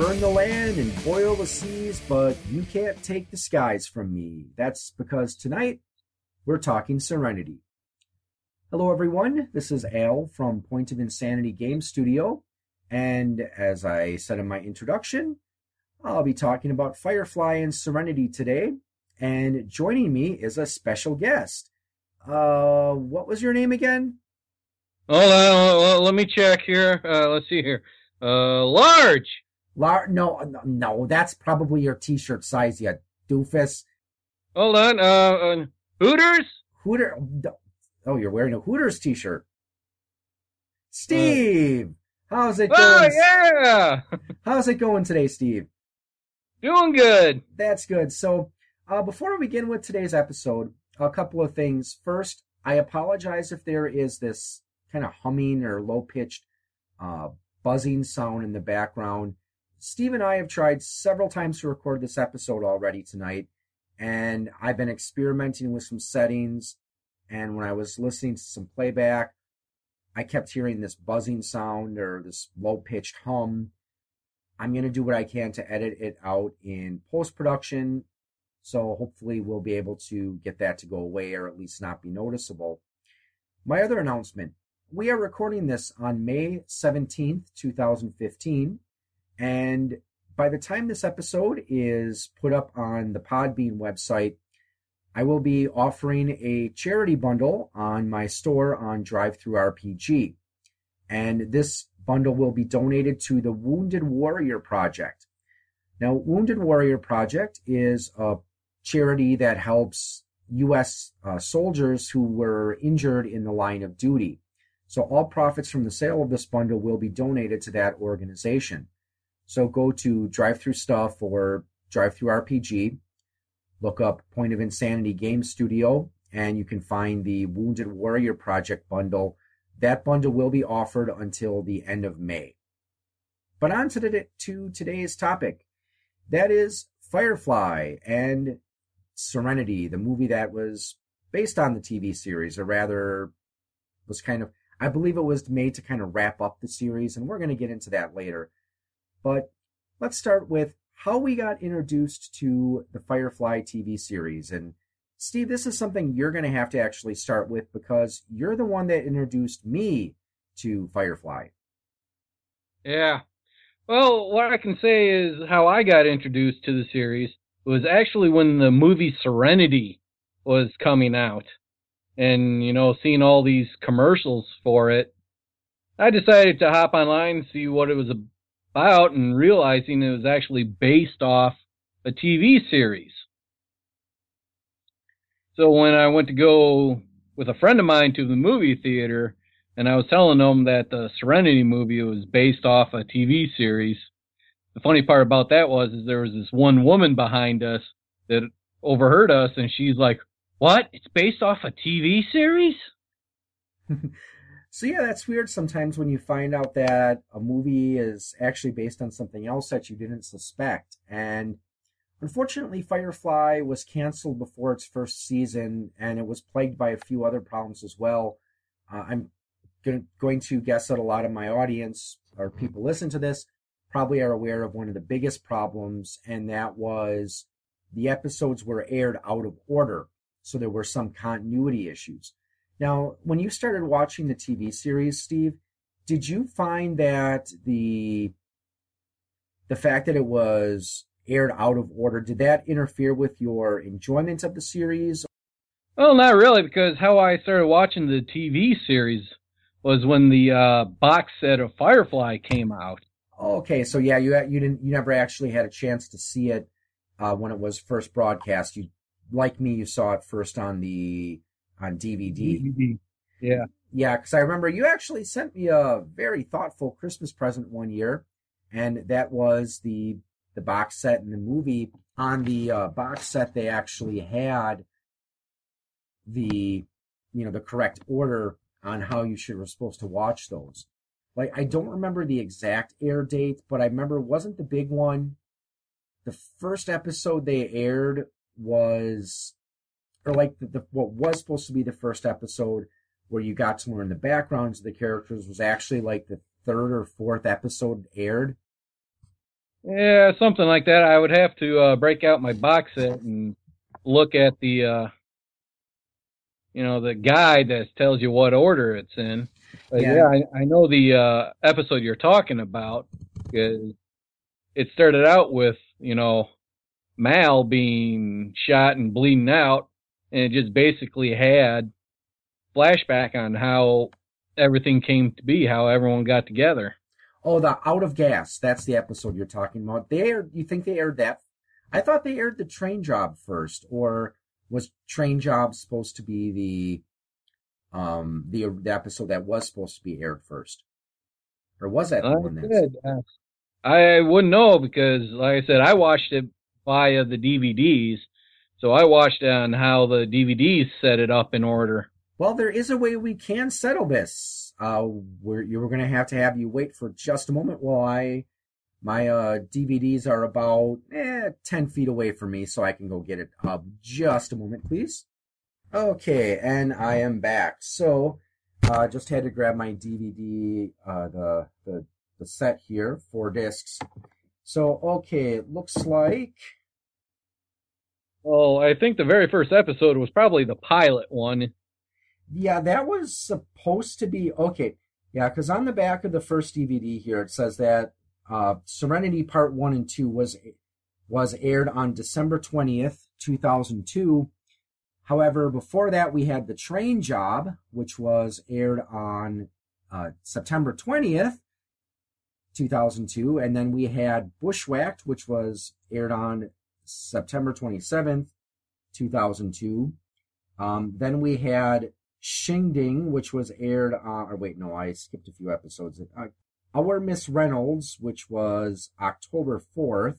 burn the land and boil the seas, but you can't take the skies from me. That's because tonight we're talking Serenity. Hello, everyone. This is Al from Point of Insanity Game Studio. And as I said in my introduction, I'll be talking about Firefly and Serenity today. And joining me is a special guest. Uh, what was your name again? On, well, let me check here. Uh, let's see here. Uh, large. Lar- no, no, that's probably your T-shirt size, you doofus. Hold on. Uh, uh Hooters. Hooter. Oh, you're wearing a Hooters T-shirt. Steve, how's it Oh going? yeah, How's it going today, Steve? doing good. That's good. So, uh, before we begin with today's episode, a couple of things. First, I apologize if there is this kind of humming or low pitched uh, buzzing sound in the background. Steve and I have tried several times to record this episode already tonight, and I've been experimenting with some settings. And when I was listening to some playback, I kept hearing this buzzing sound or this low pitched hum. I'm going to do what I can to edit it out in post production. So hopefully we'll be able to get that to go away or at least not be noticeable. My other announcement we are recording this on May 17th, 2015. And by the time this episode is put up on the Podbean website, I will be offering a charity bundle on my store on DriveThruRPG. And this bundle will be donated to the Wounded Warrior Project. Now, Wounded Warrior Project is a charity that helps U.S. Uh, soldiers who were injured in the line of duty. So all profits from the sale of this bundle will be donated to that organization. So go to Drive Through Stuff or DriveThruRPG, look up Point of Insanity Game Studio, and you can find the Wounded Warrior Project bundle. That bundle will be offered until the end of May. But on to, the, to today's topic. That is Firefly and Serenity, the movie that was based on the TV series, or rather was kind of I believe it was made to kind of wrap up the series, and we're going to get into that later. But let's start with how we got introduced to the Firefly TV series. And Steve, this is something you're going to have to actually start with because you're the one that introduced me to Firefly. Yeah. Well, what I can say is how I got introduced to the series was actually when the movie Serenity was coming out. And, you know, seeing all these commercials for it, I decided to hop online see what it was about and realizing it was actually based off a TV series. So when I went to go with a friend of mine to the movie theater, and I was telling them that the Serenity movie was based off a TV series. The funny part about that was is there was this one woman behind us that overheard us, and she's like, "What? It's based off a TV series?" so yeah, that's weird sometimes when you find out that a movie is actually based on something else that you didn't suspect. And unfortunately, Firefly was canceled before its first season, and it was plagued by a few other problems as well. Uh, I'm going to guess that a lot of my audience or people listen to this probably are aware of one of the biggest problems, and that was the episodes were aired out of order. So there were some continuity issues. Now, when you started watching the TV series, Steve, did you find that the the fact that it was aired out of order did that interfere with your enjoyment of the series? Well, not really, because how I started watching the TV series was when the uh, box set of Firefly came out. Okay, so yeah, you you didn't you never actually had a chance to see it uh, when it was first broadcast. You like me, you saw it first on the on DVD. DVD. Yeah, yeah, because I remember you actually sent me a very thoughtful Christmas present one year, and that was the the box set and the movie. On the uh, box set, they actually had the you know the correct order on how you should were supposed to watch those. Like I don't remember the exact air date, but I remember wasn't the big one. The first episode they aired was, or like the, the what was supposed to be the first episode where you got to learn the backgrounds of the characters was actually like the third or fourth episode aired. Yeah, something like that. I would have to uh, break out my box set and look at the, uh, you know, the guide that tells you what order it's in. But yeah, yeah I, I, know the uh, episode you're talking about it started out with, you know, Mal being shot and bleeding out, and it just basically had flashback on how everything came to be, how everyone got together. Oh, the Out of Gas. That's the episode you're talking about. They aired, you think they aired that? I thought they aired the train job first, or was train job supposed to be the um the, the episode that was supposed to be aired first, or was that the one that? Uh, I wouldn't know because, like I said, I watched it via the DVDs, so I watched on how the DVDs set it up in order. Well, there is a way we can settle this. Uh, we're, you're going to have to have you wait for just a moment while I my uh, DVDs are about eh, 10 feet away from me, so I can go get it. Uh, just a moment, please. Okay, and I am back. So, uh, just had to grab my DVD, uh, the, the, the set here, four discs. So, okay, it looks like. Well, I think the very first episode was probably the pilot one. Yeah, that was supposed to be okay. Yeah, because on the back of the first DVD here, it says that uh, Serenity Part One and Two was was aired on December twentieth, two thousand two. However, before that, we had the Train Job, which was aired on uh, September twentieth, two thousand two, and then we had Bushwhacked, which was aired on September twenty seventh, two thousand two. Um, then we had Shing which was aired on, or wait, no, I skipped a few episodes. Uh, our Miss Reynolds, which was October 4th,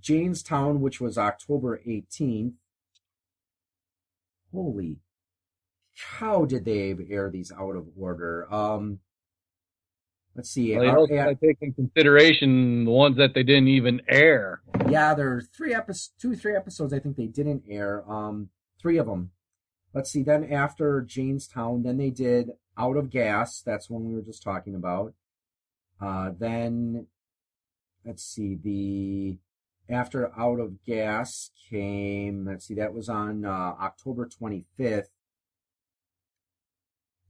Jaynestown, which was October 18th. Holy how did they air these out of order? Um, let's see. Well, also uh, take in consideration the ones that they didn't even air. Yeah, there are three episodes, two, three episodes. I think they didn't air. Um, three of them. Let's see. Then after Jaynestown, then they did out of gas. That's one we were just talking about. Uh, then let's see the after out of gas came. Let's see, that was on uh, October 25th.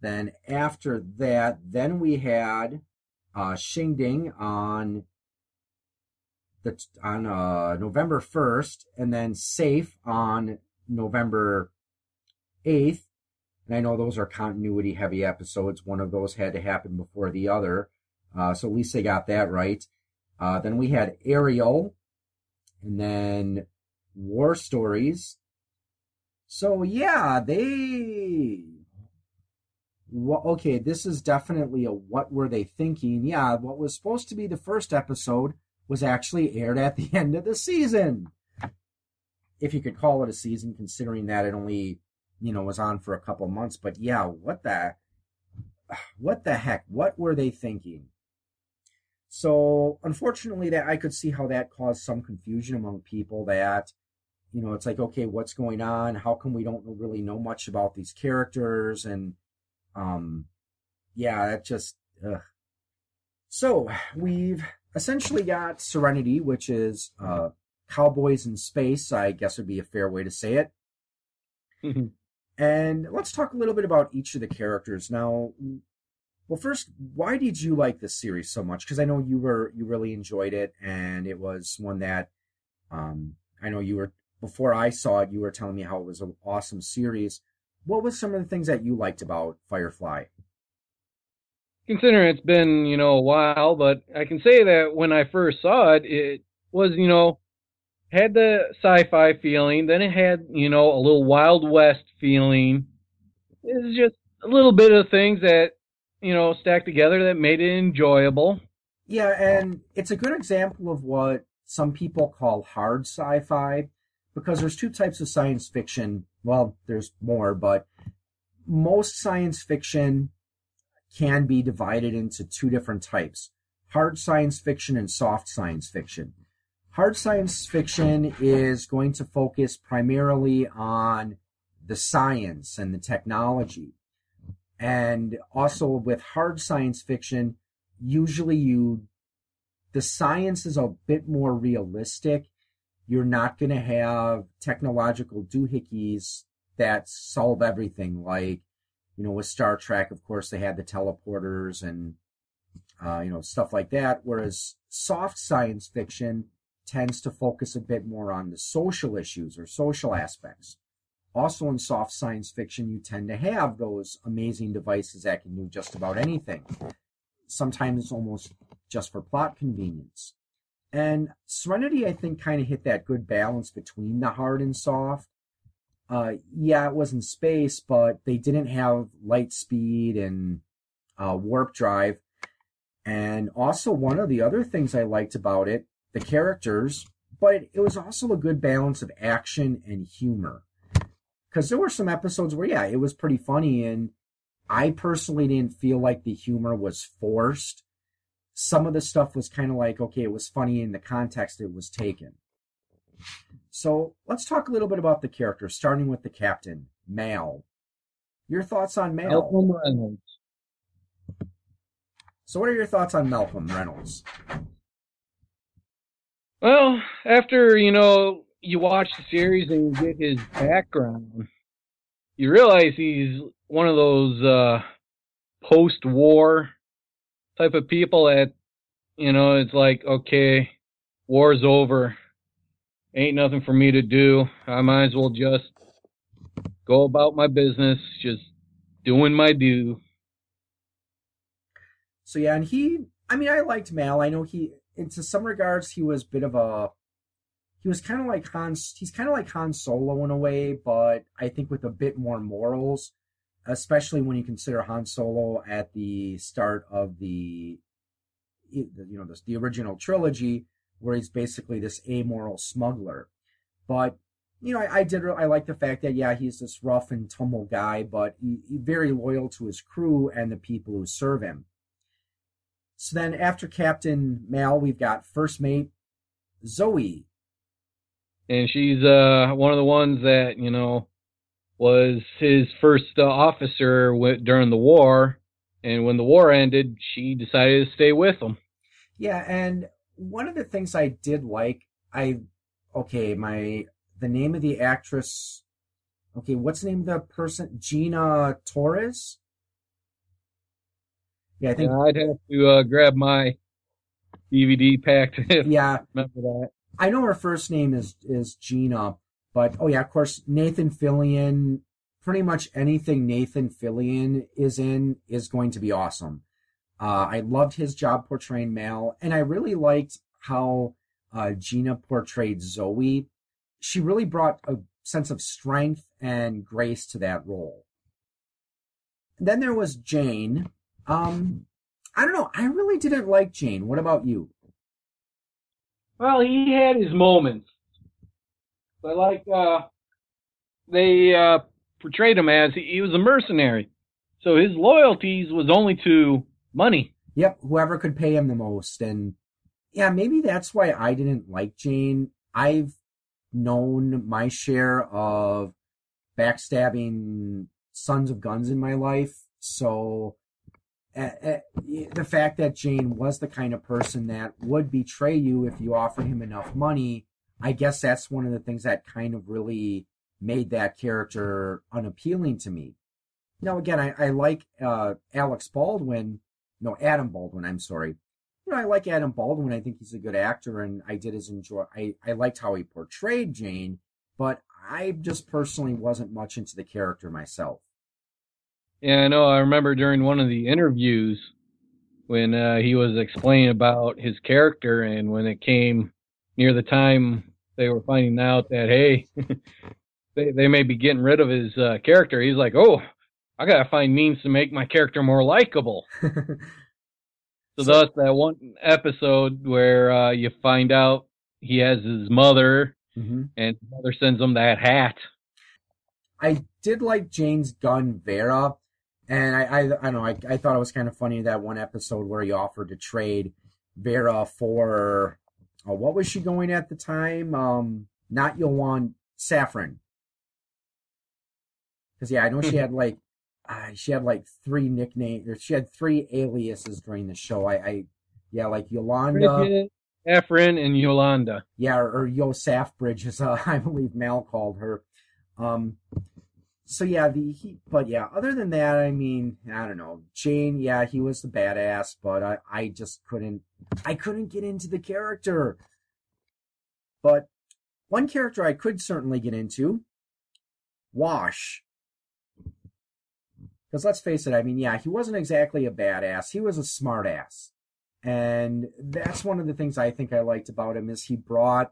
Then after that, then we had uh, Shindig on the on uh, November 1st, and then Safe on November 8th. And I know those are continuity heavy episodes. One of those had to happen before the other. Uh, so at least they got that right. Uh, then we had Ariel and then War Stories. So yeah, they. Well, okay, this is definitely a what were they thinking? Yeah, what was supposed to be the first episode was actually aired at the end of the season. If you could call it a season, considering that it only you know, was on for a couple months. But yeah, what the, what the heck? What were they thinking? So unfortunately, that I could see how that caused some confusion among people. That you know, it's like, okay, what's going on? How come we don't really know much about these characters? And um, yeah, that just. Ugh. So we've essentially got Serenity, which is uh, cowboys in space. I guess would be a fair way to say it. And let's talk a little bit about each of the characters. Now, well, first, why did you like this series so much? Because I know you were you really enjoyed it, and it was one that um, I know you were before I saw it. You were telling me how it was an awesome series. What was some of the things that you liked about Firefly? Considering it's been you know a while, but I can say that when I first saw it, it was you know had the sci-fi feeling, then it had, you know, a little Wild West feeling. It was just a little bit of things that, you know, stacked together that made it enjoyable. Yeah, and it's a good example of what some people call hard sci-fi because there's two types of science fiction. Well, there's more, but most science fiction can be divided into two different types. Hard science fiction and soft science fiction hard science fiction is going to focus primarily on the science and the technology. And also with hard science fiction, usually you the science is a bit more realistic. You're not going to have technological doohickeys that solve everything. Like, you know, with Star Trek, of course, they had the teleporters and, uh, you know, stuff like that. Whereas soft science fiction tends to focus a bit more on the social issues or social aspects. Also, in soft science fiction, you tend to have those amazing devices that can do just about anything. Sometimes almost just for plot convenience. And Serenity, I think, kind of hit that good balance between the hard and soft. Uh, yeah, it was in space, but they didn't have light speed and uh, warp drive. And also, one of the other things I liked about it, the characters, but it was also a good balance of action and humor. Because there were some episodes where, yeah, it was pretty funny, and I personally didn't feel like the humor was forced some of the stuff was kind of like, okay, it was funny in the context it was taken. So let's talk a little bit about the character, starting with the captain, Mal. Your thoughts on Mal? Malcolm Reynolds. So, what are your thoughts on Malcolm Reynolds? Well, after you know you watch the series and you get his background, you realize he's one of those uh, post-war type of people that, you know, it's like, okay, war's over. Ain't nothing for me to do. I might as well just go about my business, just doing my due. So yeah, and he, I mean, I liked Mal. I know he, into some regards, he was a bit of a, he was kind of like Han, he's kind of like Han Solo in a way, but I think with a bit more morals especially when you consider Han Solo at the start of the you know the, the original trilogy, where he's basically this amoral smuggler. But you know, I, I did I like the fact that yeah, he's this rough and tumble guy, but he, he very loyal to his crew and the people who serve him. So then, after Captain Mal, we've got First Mate Zoe, and she's uh one of the ones that you know was his first uh, officer during the war, and when the war ended, she decided to stay with him. Yeah, and one of the things I did like, I okay, my the name of the actress. Okay, what's the name of the person? Gina Torres. Yeah, I think yeah, I'd have to uh, grab my DVD pack to yeah remember that. I know her first name is is Gina, but oh yeah, of course, Nathan Fillion. Pretty much anything Nathan Fillion is in is going to be awesome. Uh, I loved his job portraying Mal, and I really liked how uh, Gina portrayed Zoe. She really brought a sense of strength and grace to that role. Then there was Jayne. Um, I don't know. I really didn't like Jayne. What about you? Well, he had his moments. But like uh, they uh, portrayed him as he, he was a mercenary, so his loyalties was only to money. Yep, whoever could pay him the most, and yeah, maybe that's why I didn't like Jayne. I've known my share of backstabbing sons of guns in my life, so uh, the fact that Jayne was the kind of person that would betray you if you offered him enough money I guess that's one of the things that kind of really made that character unappealing to me. Now, again, I, I like uh, Alex Baldwin, no, Adam Baldwin, I'm sorry. You know, I like Adam Baldwin. I think he's a good actor, and I did enjoy. I, I liked how he portrayed Jayne, but I just personally wasn't much into the character myself. Yeah, I know. I remember during one of the interviews when uh, he was explaining about his character, and when it came near the time they were finding out that hey, they they may be getting rid of his uh, character, he's like, oh, I gotta find means to make my character more likable. so, so thus that one episode where uh, you find out he has his mother, mm-hmm. and his mother sends him that hat. I did like Jayne's gun Vera, and I I, I don't know I, I thought it was kind of funny that one episode where he offered to trade Vera for uh, what was she going at the time? Um, not Yoan Saffron. Because yeah, I know she had like uh, she had like three nicknames or she had three aliases during the show. I, I Yeah, like Yolanda. Ephraim, and Yolanda. Yeah, or, or YoSaffBridge, as uh, I believe Mal called her. Um, so yeah, the he, but yeah, other than that, I mean, I don't know. Jayne, yeah, he was the badass, but I, I just couldn't, I couldn't get into the character. But one character I could certainly get into, Wash. Because let's face it, I mean, yeah, he wasn't exactly a badass. He was a smartass. And that's one of the things I think I liked about him is he brought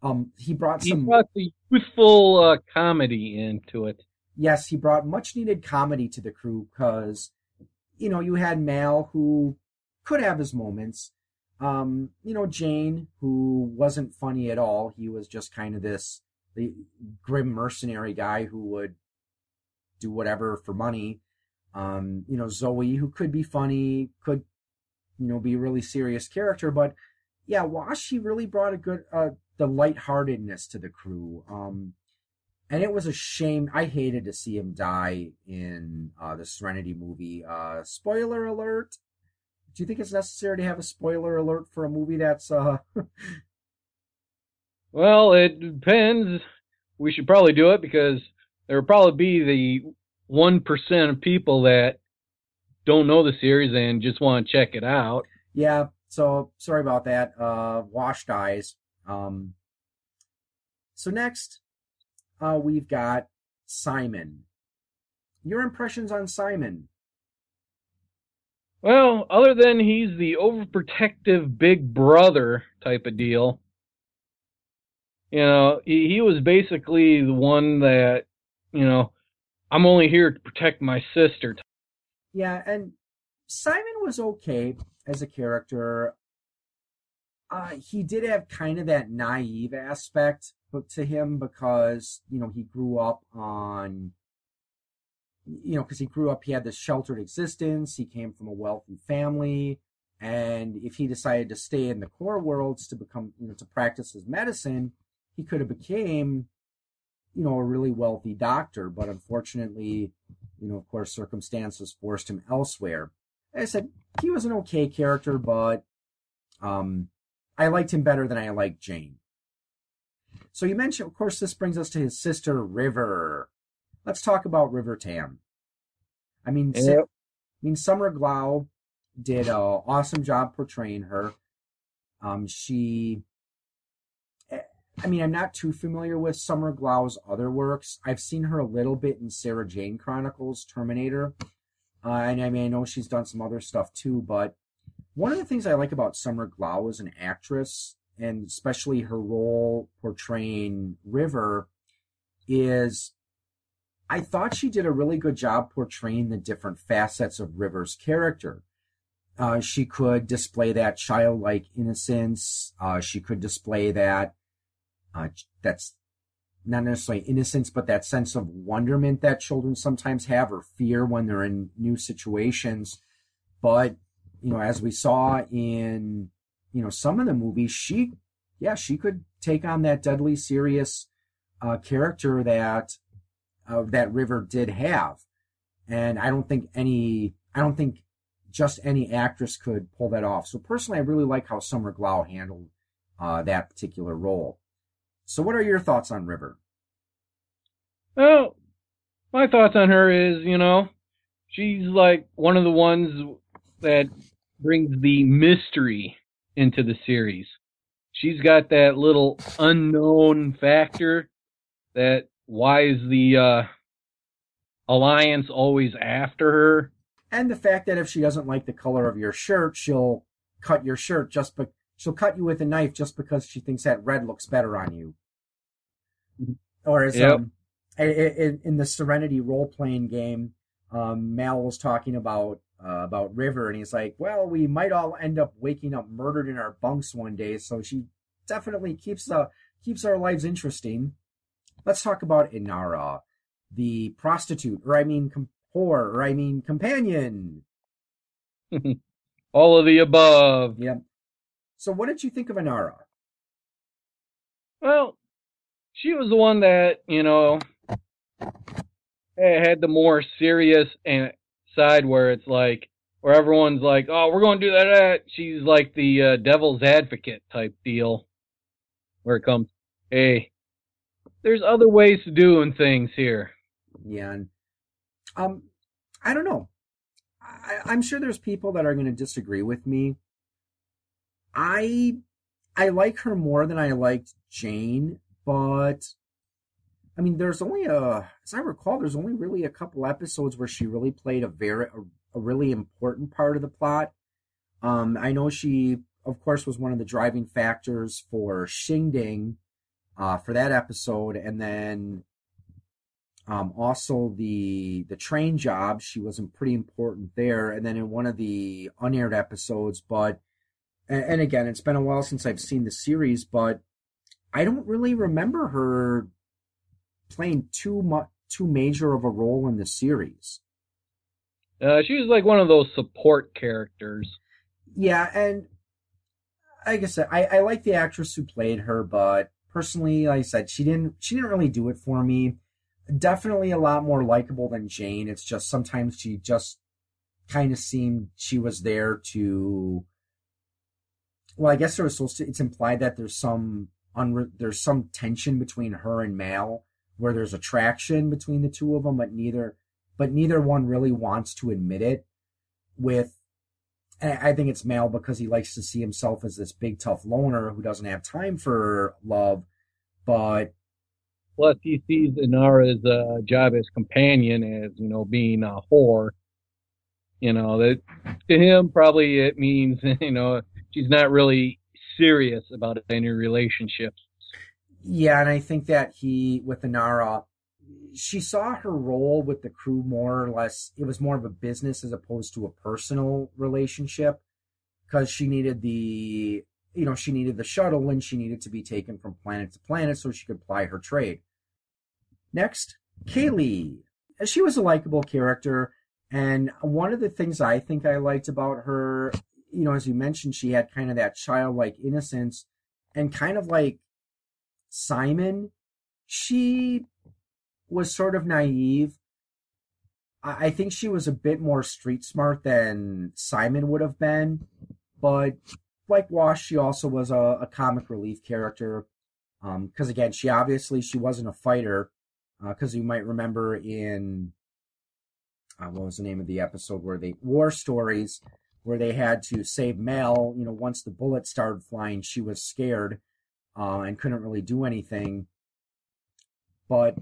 um he brought He some brought the youthful uh, comedy into it. Yes, he brought much needed comedy to the crew because, you know, you had Mal who could have his moments. Um, you know, Jayne who wasn't funny at all. He was just kind of this the grim mercenary guy who would do whatever for money. Um, you know, Zoe who could be funny, could, you know, be a really serious character, but yeah, Wash he really brought a good uh the lightheartedness to the crew. Um and it was a shame. I hated to see him die in uh, the Serenity movie. Uh, spoiler alert. Do you think it's necessary to have a spoiler alert for a movie that's uh Well, it depends. We should probably do it because there will probably be the one percent of people that don't know the series and just want to check it out. yeah, so sorry about that. Uh Wash dies. Um so next uh we've got Simon. Your impressions on Simon? Well, other than he's the overprotective big brother type of deal, you know, he, he was basically the one that, you know, I'm only here to protect my sister. Yeah, and Simon was okay as a character. Uh, he did have kind of that naive aspect to him because you know he grew up on you know because he grew up he had this sheltered existence he came from a wealthy family and if he decided to stay in the core worlds to become you know to practice his medicine he could have became you know a really wealthy doctor but unfortunately you know of course circumstances forced him elsewhere. I said he was an okay character but um i liked him better than i liked jayne so you mentioned, of course, this brings us to his sister River. Let's talk about River Tam. I mean, Yep. Si- I mean, Summer Glau did an awesome job portraying her. Um, she, eh, I mean, I'm not too familiar with Summer Glau's other works. I've seen her a little bit in Sarah Jane Chronicles, Terminator, uh, and I mean, I know she's done some other stuff too. But one of the things I like about Summer Glau as an actress and especially her role portraying River, is I thought she did a really good job portraying the different facets of River's character. Uh, she could display that childlike innocence. Uh, she could display that uh, that's not necessarily innocence, but that sense of wonderment that children sometimes have or fear when they're in new situations. But you know, as we saw in you know some of the movies she yeah she could take on that deadly serious uh, character that uh, that river did have. And i don't think any i don't think just any actress could pull that off. So personally i really like how summer glau handled uh, that particular role. So what are your thoughts on river? Well, my thoughts on her is, you know, she's like one of the ones that brings the mystery into the series. She's got that little unknown factor that why is the uh, alliance always after her? and the fact that if she doesn't like the color of your shirt she'll cut your shirt just but she'll cut you with a knife just because she thinks that red looks better on you or as Yep. um in, in the serenity role-playing game um mal was talking about uh, about river and he's like well we might all end up waking up murdered in our bunks one day so she definitely keeps uh keeps our lives interesting let's talk about inara the prostitute or i mean com- whore or i mean companion All of the above. Yep. So what did you think of Inara? Well, she was the one that, you know, had the more serious and side where it's like, where everyone's like, "Oh, we're going to do that." She's like the uh, devil's advocate type deal, where it comes, "Hey, there's other ways to doing things here." Yeah, and um, I don't know. I, I'm sure there's people that are going to disagree with me. I I like her more than I liked Jayne, but I mean, there's only a, as I recall, there's only really a couple episodes where she really played a very, a, a really important part of the plot. Um, I know she, of course, was one of the driving factors for Shindig, uh, for that episode, and then, um, also the the train job. She wasn't pretty important there, and then in one of the unaired episodes, but and, and again, it's been a while since I've seen the series, but I don't really remember her playing too much too major of a role in the series. Uh, she was like one of those support characters. Yeah, and like I said, I, I like the actress who played her, but personally, like I said, she didn't she didn't really do it for me. Definitely a lot more likable than Jayne. It's just sometimes she just kind of seemed she was there to. Well, I guess there was supposed to. It's implied that there's some unre, there's some tension between her and Mal, where there's attraction between the two of them, but neither but neither one really wants to admit it. With I think it's Mal because he likes to see himself as this big tough loner who doesn't have time for love, but plus he sees Inara's uh, job as companion as you know being a whore. You know that to him probably it means you know she's not really serious about any relationships. Yeah, and I think that he with Inara, she saw her role with the crew more or less. It was more of a business as opposed to a personal relationship because she needed the you know she needed the shuttle and she needed to be taken from planet to planet so she could ply her trade. Next, Kaylee. She was a likable character, and one of the things I think I liked about her, you know, as you mentioned, she had kind of that childlike innocence and kind of like Simon, she was sort of naive. I think she was a bit more street smart than Simon would have been, but like Wash, she also was a, a comic relief character. Because um, again, she obviously she wasn't a fighter. Because uh, you might remember in uh, what was the name of the episode where they war stories where they had to save Mel. You know, once the bullets started flying, she was scared uh, and couldn't really do anything. But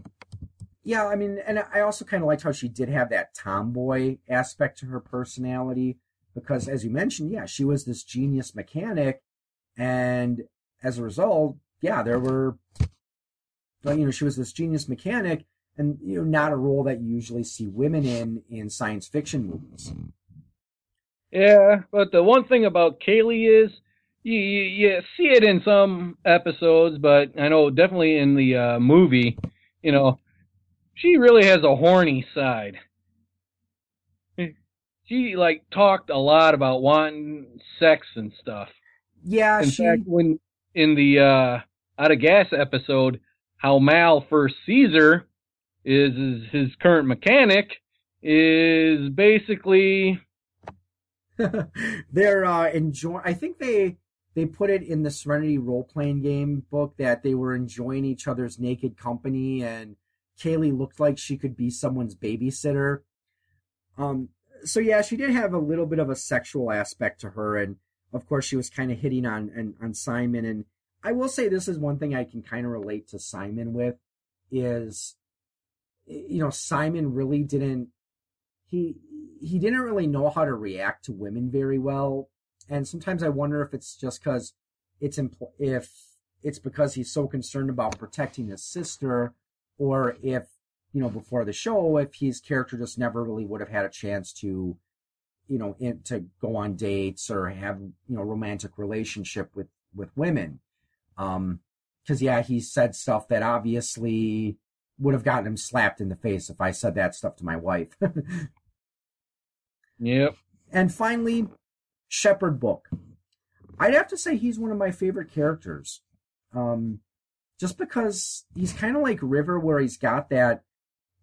yeah, I mean, and I also kind of liked how she did have that tomboy aspect to her personality because, as you mentioned, yeah, she was this genius mechanic, and as a result, yeah, there were, you know, she was this genius mechanic, and you know, not a role that you usually see women in in science fiction movies. Yeah, but the one thing about Kaylee is you, you, you see it in some episodes, but I know definitely in the uh, movie, you know, she really has a horny side. She like talked a lot about wanting sex and stuff. Yeah, in she... fact, when in the uh, out of gas episode, how Mal first sees her is, is his current mechanic is basically they're uh enjoying i think they they put it in the Serenity role playing game book that they were enjoying each other's naked company, and Kaylee looked like she could be someone's babysitter. Um, so yeah, she did have a little bit of a sexual aspect to her, and of course, she was kind of hitting on, on on Simon. And I will say this is one thing I can kind of relate to Simon with is, you know, Simon really didn't he he didn't really know how to react to women very well and sometimes I wonder if it's just because it's impl- if it's because he's so concerned about protecting his sister, or if you know before the show, if his character just never really would have had a chance to, you know, in, to go on dates or have you know romantic relationship with with women. Um, because yeah, he said stuff that obviously would have gotten him slapped in the face if I said that stuff to my wife. yep. And finally, Shepherd book. I'd have to say he's one of my favorite characters. Um, just because he's kind of like River, where he's got that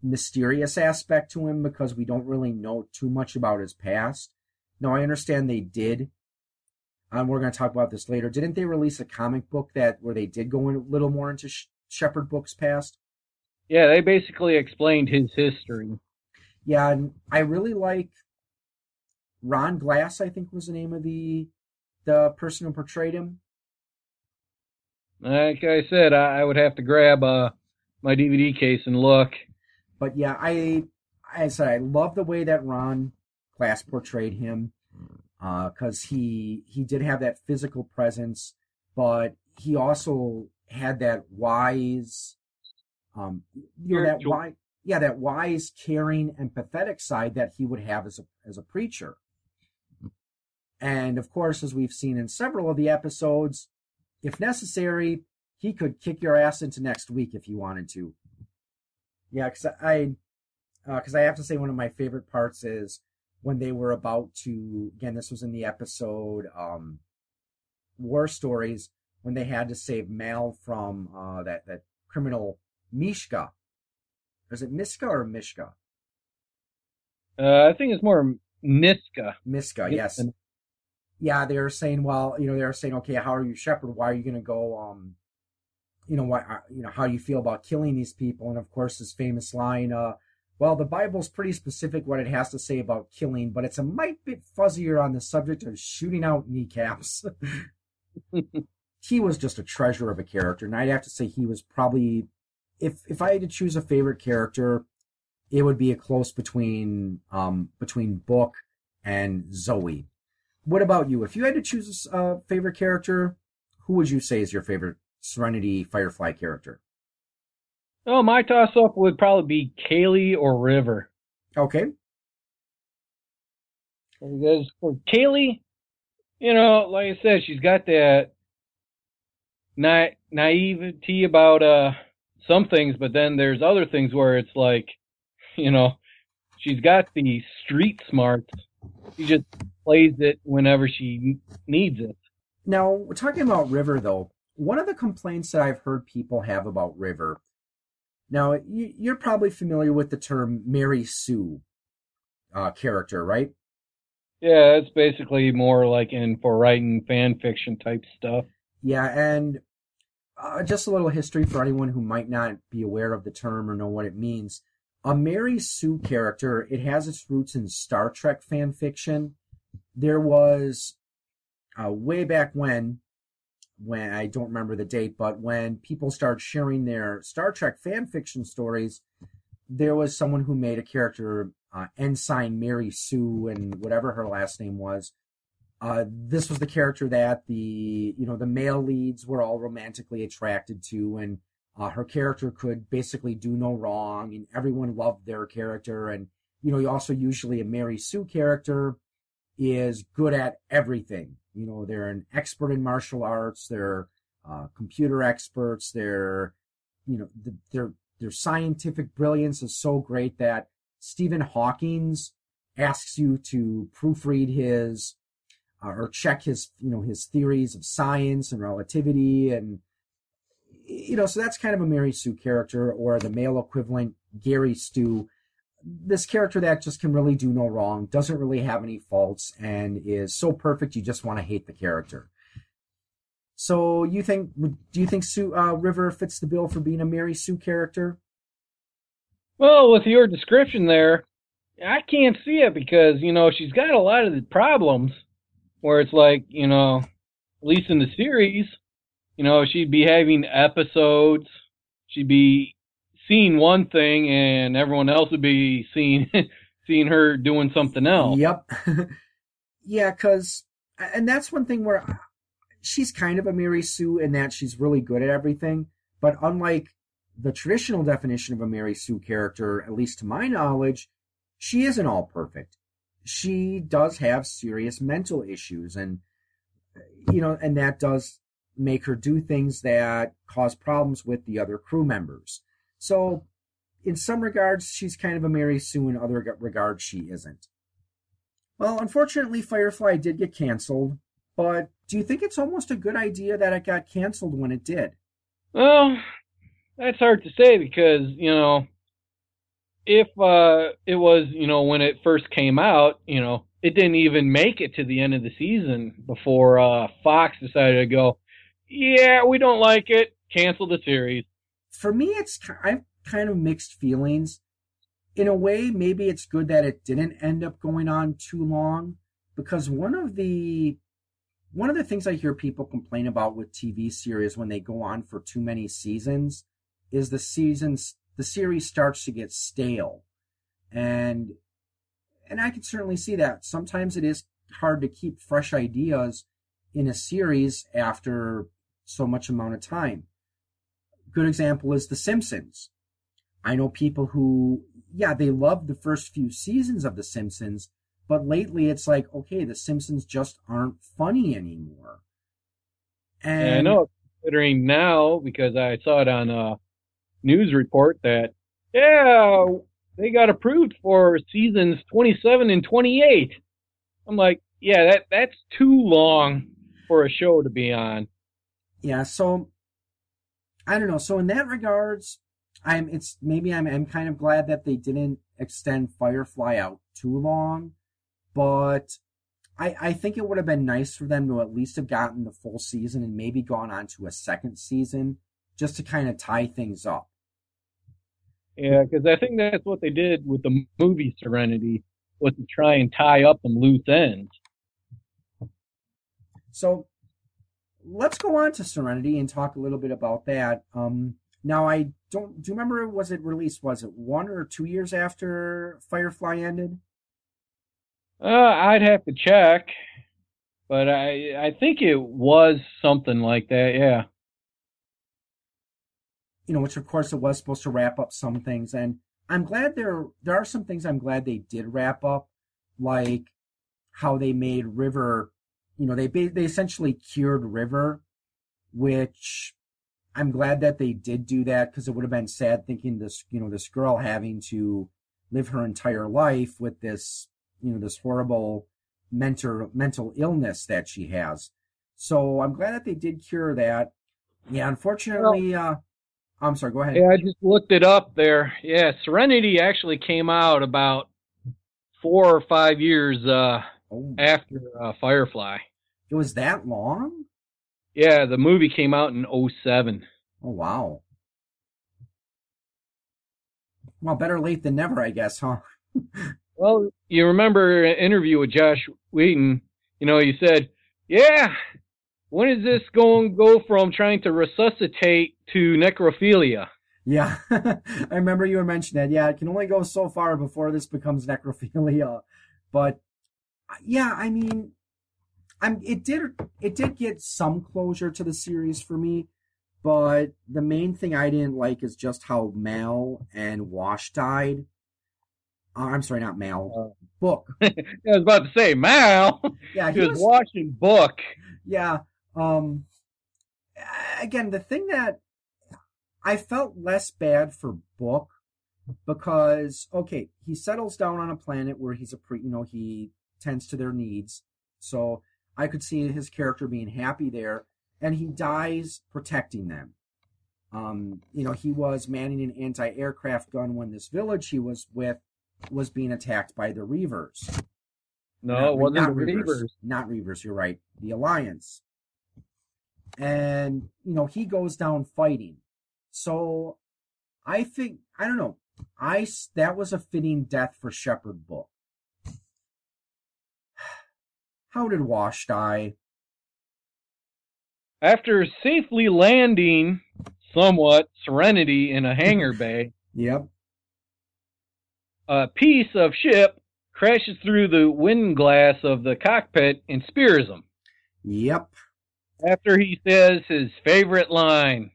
mysterious aspect to him because we don't really know too much about his past. Now, I understand they did. Um, we're going to talk about this later. Didn't they release a comic book that where they did go in a little more into Sh- Shepherd Book's past? Yeah, they basically explained his history. Yeah, and I really like Ron Glass. I think was the name of the the person who portrayed him. Like I said, I, I would have to grab uh, my DVD case and look. But yeah, I I said I love the way that Ron Glass portrayed him because uh, he he did have that physical presence, but he also had that wise, um, you know, that wise, yeah, that wise, caring, empathetic side that he would have as a as a preacher. And of course, as we've seen in several of the episodes, if necessary, he could kick your ass into next week if he wanted to. Yeah, because I, because uh, I have to say one of my favorite parts is when they were about to. Again, this was in the episode um, War Stories when they had to save Mal from uh, that that criminal Mishka. Is it Miska or Mishka? Uh, I think it's more Miska. Miska, yes yeah, they were saying, well, you know, they were saying, okay, how are you, Shepherd? Why are you going to go, um, you know, what, uh, you know, how do you feel about killing these people? And of course, this famous line, uh, well, the Bible's pretty specific what it has to say about killing, but it's a mite bit fuzzier on the subject of shooting out kneecaps. he was just a treasure of a character, and I'd have to say he was probably, if if I had to choose a favorite character, it would be a close between um between Book and Zoe what about you? If you had to choose a favorite character, who would you say is your favorite Serenity Firefly character? Oh, my toss up would probably be Kaylee or River. Okay. Because for Kaylee, you know, like I said, she's got that na- naivety about uh some things, but then there's other things where it's like, you know, she's got the street smarts. She just plays it whenever she needs it. Now, we're talking about River, though. One of the complaints that I've heard people have about River. Now, you're probably familiar with the term Mary Sue uh, character, right? Yeah, it's basically more like in for writing fan fiction type stuff. Yeah, and uh, just a little history for anyone who might not be aware of the term or know what it means. A Mary Sue character, it has its roots in Star Trek fan fiction there was uh, way back when, when I don't remember the date, but when people started sharing their Star Trek fan fiction stories, there was someone who made a character, uh, Ensign Mary Sue, and whatever her last name was. Uh, this was the character that the you know the male leads were all romantically attracted to, and uh, her character could basically do no wrong, and everyone loved their character. And you know, also usually a Mary Sue character is good at everything. You know, they're an expert in martial arts. They're uh, computer experts. They're, you know, the, their their scientific brilliance is so great that Stephen Hawking's asks you to proofread his uh, or check his, you know, his theories of science and relativity and you know, so that's kind of a Mary Sue character or the male equivalent Gary Stu this character that just can really do no wrong, doesn't really have any faults, and is so perfect you just want to hate the character. So you think? Do you think Sue uh, River fits the bill for being a Mary Sue character? Well, with your description there, I can't see it because you know she's got a lot of the problems where it's like you know, at least in the series, you know, she'd be having episodes, she'd be seeing one thing and everyone else would be seeing seeing her doing something else. Yep. yeah, because and that's one thing where she's kind of a Mary Sue in that she's really good at everything, but unlike the traditional definition of a Mary Sue character, at least to my knowledge, she isn't all perfect. She does have serious mental issues and you know, and that does make her do things that cause problems with the other crew members. So, in some regards, she's kind of a Mary Sue. In other regards, she isn't. Well, unfortunately, Firefly did get canceled. But do you think it's almost a good idea that it got canceled when it did? Well, that's hard to say because you know, if uh, it was you know when it first came out, you know, it didn't even make it to the end of the season before uh, Fox decided to go, yeah, we don't like it, cancel the series. For me, it's I've kind of mixed feelings. In a way, maybe it's good that it didn't end up going on too long because one of the one of the things I hear people complain about with TV series when they go on for too many seasons is the seasons the series starts to get stale. And and I can certainly see that. Sometimes it is hard to keep fresh ideas in a series after so much amount of time. Good example is The Simpsons. I know people who, yeah, they love the first few seasons of The Simpsons, but lately it's like, okay, The Simpsons just aren't funny anymore. And yeah, I know, considering now, because I saw it on a news report that, yeah, they got approved for seasons 27 and 28. I'm like, yeah, that that's too long for a show to be on. Yeah, so I don't know. So in that regards, I'm it's maybe I'm I'm kind of glad that they didn't extend Firefly out too long, but I I think it would have been nice for them to at least have gotten the full season and maybe gone on to a second season just to kind of tie things up. Yeah, because I think that's what they did with the movie Serenity was to try and tie up some loose ends. So let's go on to Serenity and talk a little bit about that. Um, now, I don't. Do you remember? Was it released? Was it one or two years after Firefly ended? Uh, I'd have to check, but I I think it was something like that. Yeah you know, which of course it was supposed to wrap up some things. And I'm glad there there are some things I'm glad they did wrap up, like how they made River, you know, they they essentially cured River, which I'm glad that they did do that because it would have been sad thinking this, you know, this girl having to live her entire life with this, you know, this horrible mental mental illness that she has. So I'm glad that they did cure that. Yeah, unfortunately, well, uh, I'm sorry, go ahead. Yeah, I just looked it up there. Yeah, Serenity actually came out about four or five years uh, oh. after uh, Firefly. It was that long? Yeah, the movie came out in 07. Oh, wow. Well, better late than never, I guess, huh? well, you remember an interview with Joss Whedon. You know, he said, yeah, when is this going to go from trying to resuscitate to necrophilia? Yeah, I remember you were mentioning that. Yeah, it can only go so far before this becomes necrophilia. But yeah, I mean, I'm it did it did get some closure to the series for me, but the main thing I didn't like is just how Mal and Wash died. Uh, I'm sorry, not Mal. Uh, Book. I was about to say Mal. Yeah, he, he was, was watching Book. Yeah, um, again, the thing that I felt less bad for Book because okay, he settles down on a planet where he's a pre, you know, he tends to their needs. So I could see his character being happy there, and he dies protecting them. Um, you know, he was manning an anti-aircraft gun when this village he was with was being attacked by the Reavers. No, not, it wasn't not the Reavers. Reavers. Not Reavers, you're right. The Alliance and you know he goes down fighting. So I think I don't know. I that was a fitting death for Shepherd Book. How did Wash die? After safely landing somewhat Serenity in a hangar bay. Yep. A piece of ship crashes through the wind glass of the cockpit and spears him. Yep after he says his favorite line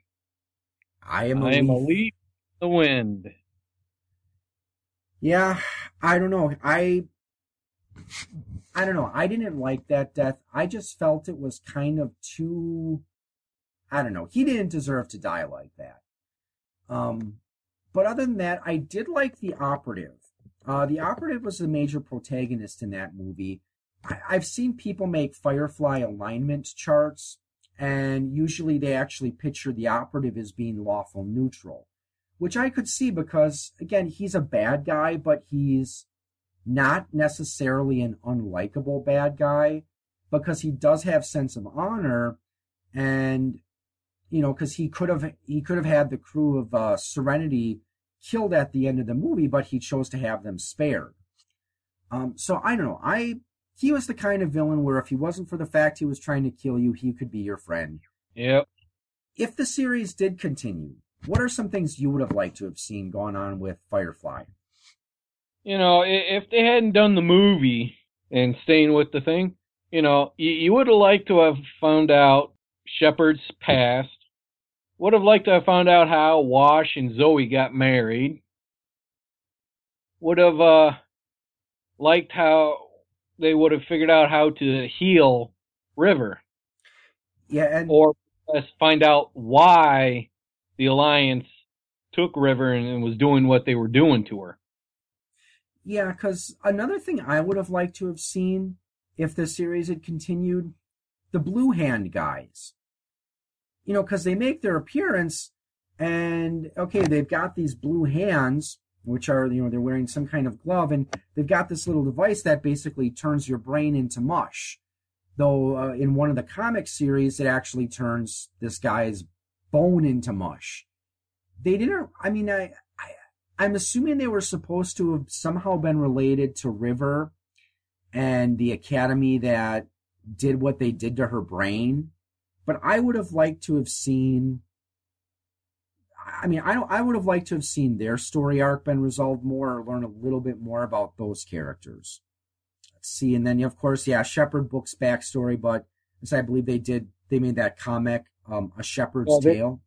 I am I am a leaf the wind. Yeah, I don't know. I I don't know. I didn't like that death. I just felt it was kind of too I don't know. He didn't deserve to die like that. Um but other than that, I did like the operative. Uh, the operative was the major protagonist in that movie. I, I've seen people make Firefly alignment charts, and usually they actually picture the operative as being lawful neutral, which I could see because, again, he's a bad guy, but he's not necessarily an unlikable bad guy, because he does have sense of honor, and you know, because he could have he could have had the crew of uh, Serenity killed at the end of the movie, but he chose to have them spared. Um, so I don't know. I he was the kind of villain where if he wasn't for the fact he was trying to kill you, he could be your friend. Yep. If the series did continue, what are some things you would have liked to have seen going on with Firefly? You know, if they hadn't done the movie and staying with the thing, you know, you, you would have liked to have found out Shepherd's past. Would have liked to have found out how Wash and Zoe got married. Would have uh, liked how they would have figured out how to heal River. Yeah, and or find out why the Alliance took River and, and was doing what they were doing to her. Yeah, because another thing I would have liked to have seen if the series had continued, the Blue Hand guys. You know, because they make their appearance, and okay, they've got these blue hands, which are you know they're wearing some kind of glove, and they've got this little device that basically turns your brain into mush. Though uh, in one of the comic series, it actually turns this guy's bone into mush. They didn't. I mean, I, I I'm assuming they were supposed to have somehow been related to River and the academy that did what they did to her brain. But I would have liked to have seen. I mean, I don't. I would have liked to have seen their story arc been resolved more, or learn a little bit more about those characters. Let's see, and then of course, yeah, Shepherd Book's backstory, but as I believe they did, they made that comic um, a shepherd's well, they, tale.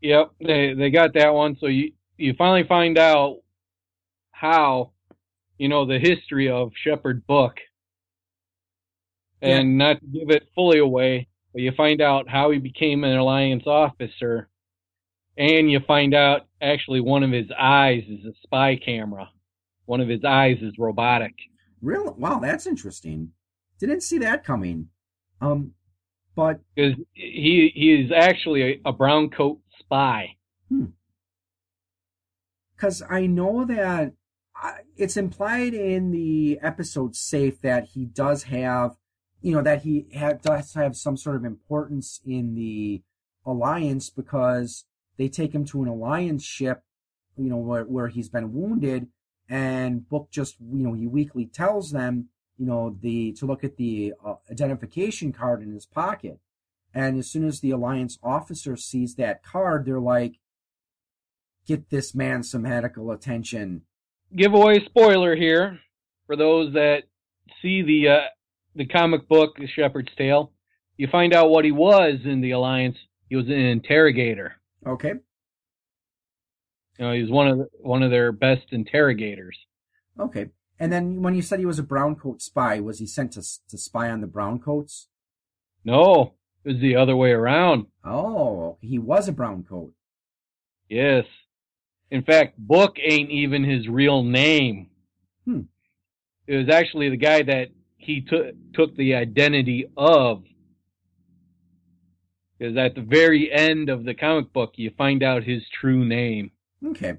Yep, they they got that one. So you you finally find out how you know the history of Shepherd Book, and yeah. not to give it fully away, but you find out how he became an Alliance officer, and you find out actually one of his eyes is a spy camera. One of his eyes is robotic. Really? Wow, that's interesting. Didn't see that coming. Um, but because he he is actually a, a brown coat spy. Because. I know that it's implied in the episode "Safe" that he does have, you know, that he does have some sort of importance in the alliance because they take him to an alliance ship, you know, where, where he's been wounded, and Book just, you know, he weakly tells them you know, the to look at the uh, identification card in his pocket. And as soon as the alliance officer sees that card, they're like, "Get this man some medical attention." Giveaway spoiler here for those that see the uh, the comic book The Shepherd's Tale. You find out what he was in the alliance. He was an interrogator. Okay. You know, he was one of the, one of their best interrogators. Okay. And then when you said he was a browncoat spy, was he sent to to spy on the browncoats? No, it was the other way around. Oh, he was a browncoat. Yes. In fact, Book ain't even his real name. Hmm. It was actually the guy that he took took the identity of. Because at the very end of the comic book, you find out his true name. Okay.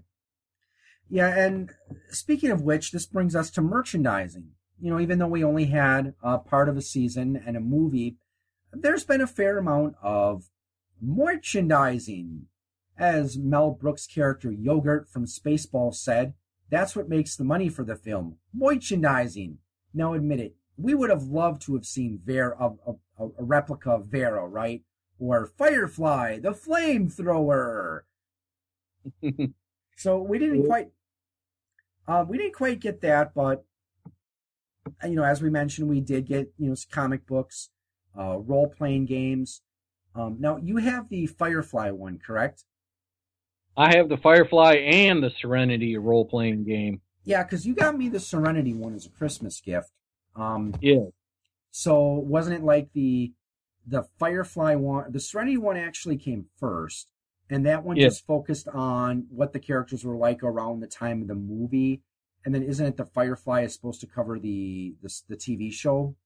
Yeah, and speaking of which, this brings us to merchandising. You know, even though we only had a part of a season and a movie, there's been a fair amount of merchandising. As Mel Brooks' character Yogurt from Spaceball said, that's what makes the money for the film. Merchandising. Now admit it, we would have loved to have seen Vera, a, a, a replica of Vera, right? Or Firefly, the flamethrower. so we didn't quite um, we didn't quite get that, but you know, as we mentioned, we did get you know comic books, uh, role playing games. Um, now you have the Firefly one, correct? I have the Firefly and the Serenity role playing game. Yeah, because you got me the Serenity one as a Christmas gift. Um, yeah. So wasn't it like the the Firefly one? The Serenity one actually came first, and that one just focused on what the characters were like around the time of the movie. And then isn't it the Firefly is supposed to cover the the, the TV show?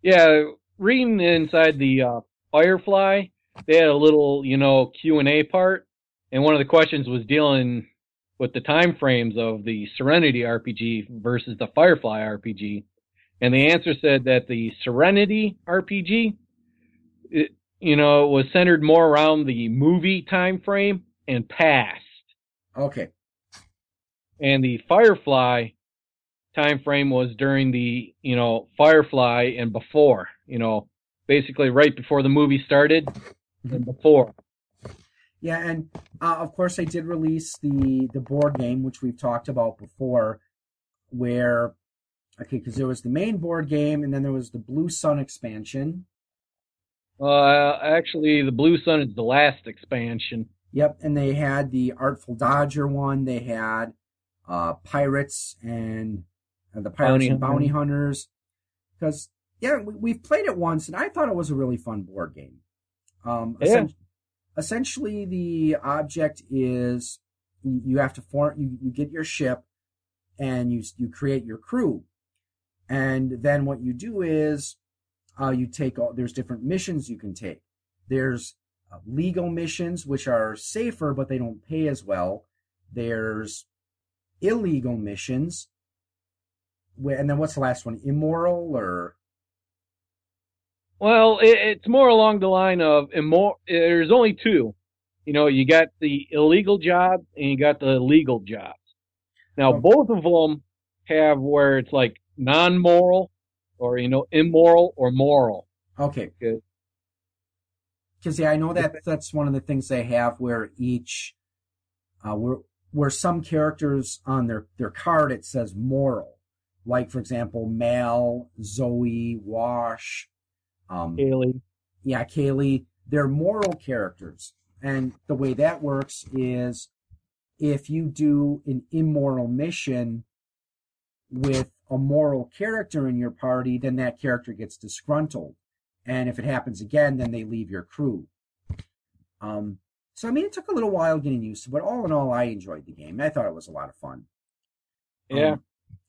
Yeah, reading inside the uh, Firefly, they had a little, you know, Q and A part, and one of the questions was dealing with the time frames of the Serenity RPG versus the Firefly RPG. And the answer said that the Serenity RPG, it, you know, was centered more around the movie time frame and past. Okay. And the Firefly time frame was during the, you know, Firefly and before, you know, basically right before the movie started and mm-hmm. before. Yeah, and uh, of course they did release the the board game, which we've talked about before, where okay, because there was the main board game, and then there was the Blue Sun expansion. Uh, actually, the Blue Sun is the last expansion. Yep, and they had the Artful Dodger one. They had uh, Pirates and uh, the Pirates bounty and Bounty Hunters. Because yeah, we, have played it once, and I thought it was a really fun board game. Um, yeah. Essentially, the object is you, have to form. You, you get your ship, and you you create your crew, and then what you do is uh, you take all. There's different missions you can take. There's uh, legal missions, which are safer, but they don't pay as well. There's illegal missions. And then what's the last one? Immoral or? Well, it, it's more along the line of immoral. There's only two. You know, you got the illegal job and you got the legal jobs. Now, okay. both of them have where it's like non-moral or, you know, immoral or moral. Okay. Good. Because yeah, I know that that's one of the things they have where each, uh, where where some characters on their their card it says moral, like for example, Mal, Zoe, Wash, um, Kaylee. Yeah, Kaylee. They're moral characters, and the way that works is if you do an immoral mission with a moral character in your party, then that character gets disgruntled. And if it happens again, then they leave your crew. Um, so I mean, it took a little while getting used to, but all in all, I enjoyed the game. I thought it was a lot of fun. Yeah. Um,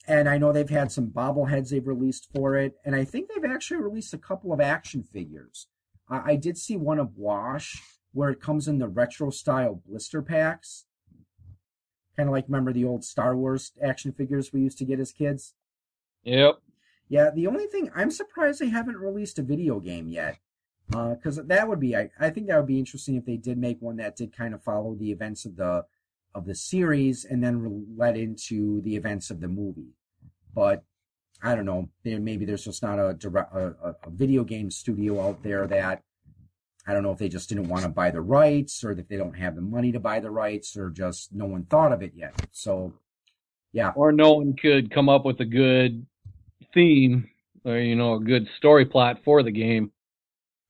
and I know they've had some bobbleheads they've released for it, and I think they've actually released a couple of action figures. I, I did see one of Wash where it comes in the retro style blister packs, kind of like remember the old Star Wars action figures we used to get as kids. Yep. Yeah, the only thing I'm surprised they haven't released a video game yet, because uh, that would be I, I think that would be interesting if they did make one that did kind of follow the events of the of the series and then led into the events of the movie. But I don't know, maybe there's just not a direct a, a video game studio out there that I don't know if they just didn't want to buy the rights or if they don't have the money to buy the rights or just no one thought of it yet. So, yeah. Or no one could come up with a good theme or you know a good story plot for the game.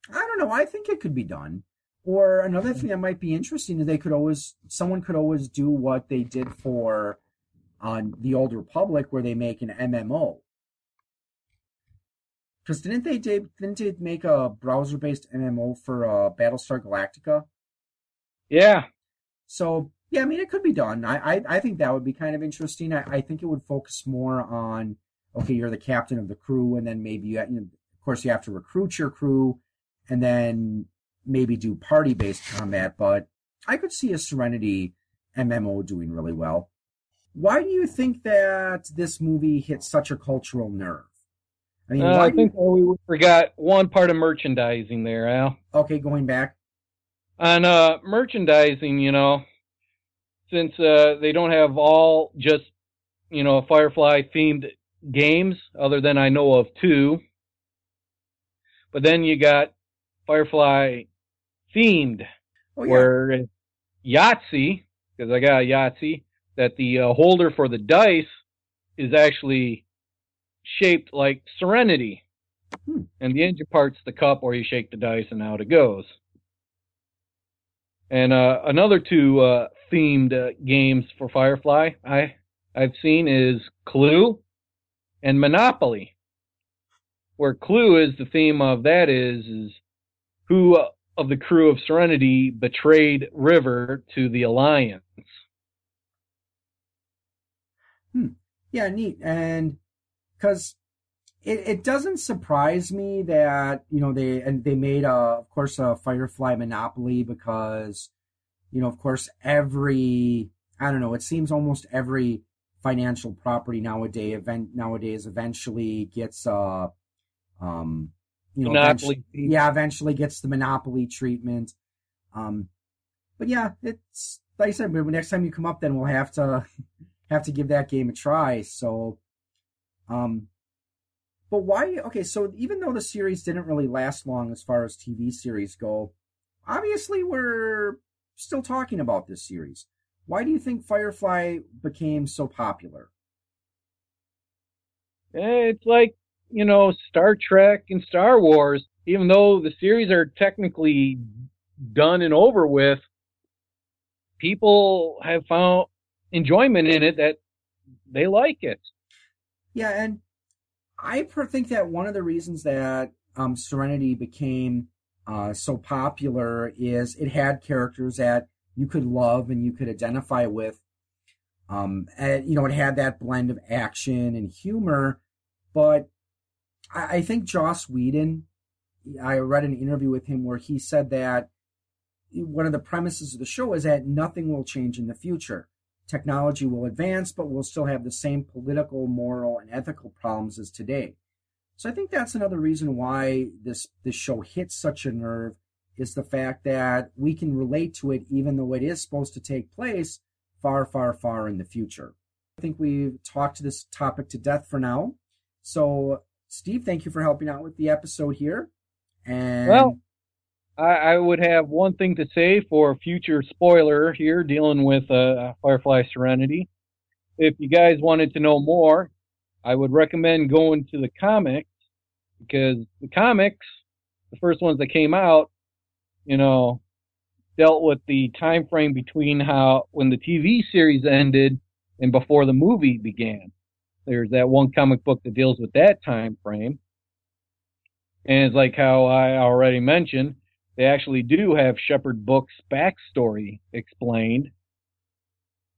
I don't know. I think it could be done. Or another thing that might be interesting is they could always someone could always do what they did for on the Old Republic, where they make an MMO. Because didn't they didn't they make a browser based MMO for uh, Battlestar Galactica? Yeah. So yeah, I mean it could be done. I I, I think that would be kind of interesting. I, I think it would focus more on okay, you're the captain of the crew, and then maybe you, you know, of course, you have to recruit your crew, and then maybe do party based combat. But I could see a Serenity MMO doing really well. Why do you think that this movie hit such a cultural nerve? I mean, uh, I think you... we forgot one part of merchandising there, Al. Okay, going back on uh, merchandising, you know, since uh, they don't have all just you know Firefly themed games, other than I know of two. But then you got Firefly themed, oh, yeah. where Yahtzee, because I got a Yahtzee, that the uh, holder for the dice is actually shaped like Serenity. Hmm. And the engine part's the cup where you shake the dice and out it goes. And uh, another two uh, themed uh, games for Firefly I I've seen is Clue and Monopoly, where Clue is the theme of that is is who of the crew of Serenity betrayed River to the Alliance. Hmm. Yeah, neat. And because it, it doesn't surprise me that you know they and they made a of course a Firefly Monopoly because you know of course every I don't know. It seems almost every financial property nowadays event nowadays eventually gets a um you know Monopoly. eventually, yeah eventually gets the monopoly treatment um but yeah it's like I said but next time you come up then we'll have to have to give that game a try so um but why okay so even though the series didn't really last long as far as TV series go obviously we're still talking about this series why do you think Firefly became so popular? Eh, it's like, you know, Star Trek and Star Wars, even though the series are technically done and over with, people have found enjoyment in it that they like it. Yeah, and I think that one of the reasons that um, Serenity became uh, so popular is it had characters that you could love and you could identify with. Um, and, you know, it had that blend of action and humor, but I, I think Joss Whedon, I read an interview with him where he said that one of the premises of the show is that nothing will change in the future. Technology will advance, but we'll still have the same political, moral, and ethical problems as today. So I think that's another reason why this this show hits such a nerve is the fact that we can relate to it even though it is supposed to take place far, far, far in the future. I think we've talked to this topic to death for now. So, Steve, thank you for helping out with the episode here. And well, I, I would have one thing to say for future spoiler here dealing with uh, Firefly Serenity. If you guys wanted to know more, I would recommend going to the comics because the comics, the first ones that came out, you know, dealt with the time frame between how when the TV series ended and before the movie began. There's that one comic book that deals with that time frame. And it's like how I already mentioned, they actually do have Shepherd Book's backstory explained.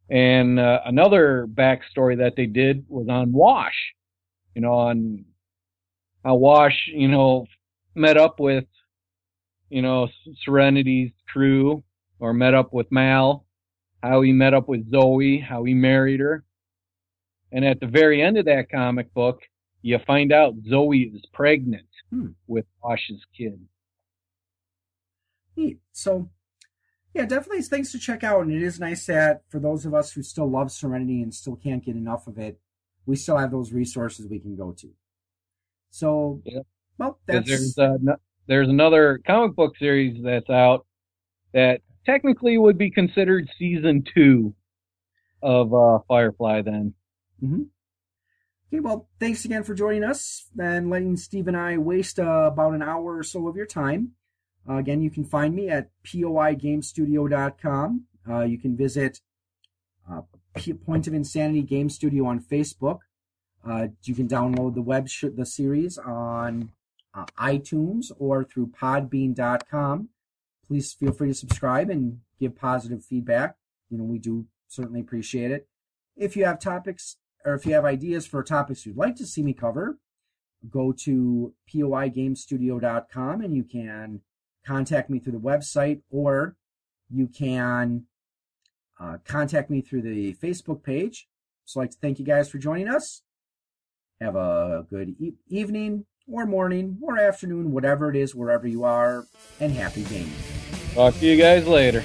And uh, another backstory that they did was on Wash, you know, on how Wash, you know, met up with you know, Serenity's crew or met up with Mal, how he met up with Zoe, how he married her. And at the very end of that comic book, you find out Zoe is pregnant hmm. with Wash's kid. Neat. So, yeah, definitely things to check out. And it is nice that for those of us who still love Serenity and still can't get enough of it, we still have those resources we can go to. So, yeah. well, that's. There's uh, there's another comic book series that's out that technically would be considered season two of uh, Firefly. Then. Mm-hmm. Okay, well, thanks again for joining us and letting Steve and I waste uh, about an hour or so of your time. Uh, again, you can find me at poigamestudio.com. Uh, you can visit uh, Point of Insanity Game Studio on Facebook. Uh, you can download the web sh- the series on uh, iTunes or through podbean.com. Please feel free to subscribe and give positive feedback. You know, we do certainly appreciate it. If you have topics or if you have ideas for topics you'd like to see me cover, go to poigamestudio.com and you can contact me through the website or you can uh, contact me through the Facebook page. So I'd like to thank you guys for joining us. Have a good e- evening, or morning or afternoon, whatever it is, wherever you are, and happy gaming. Talk to you guys later.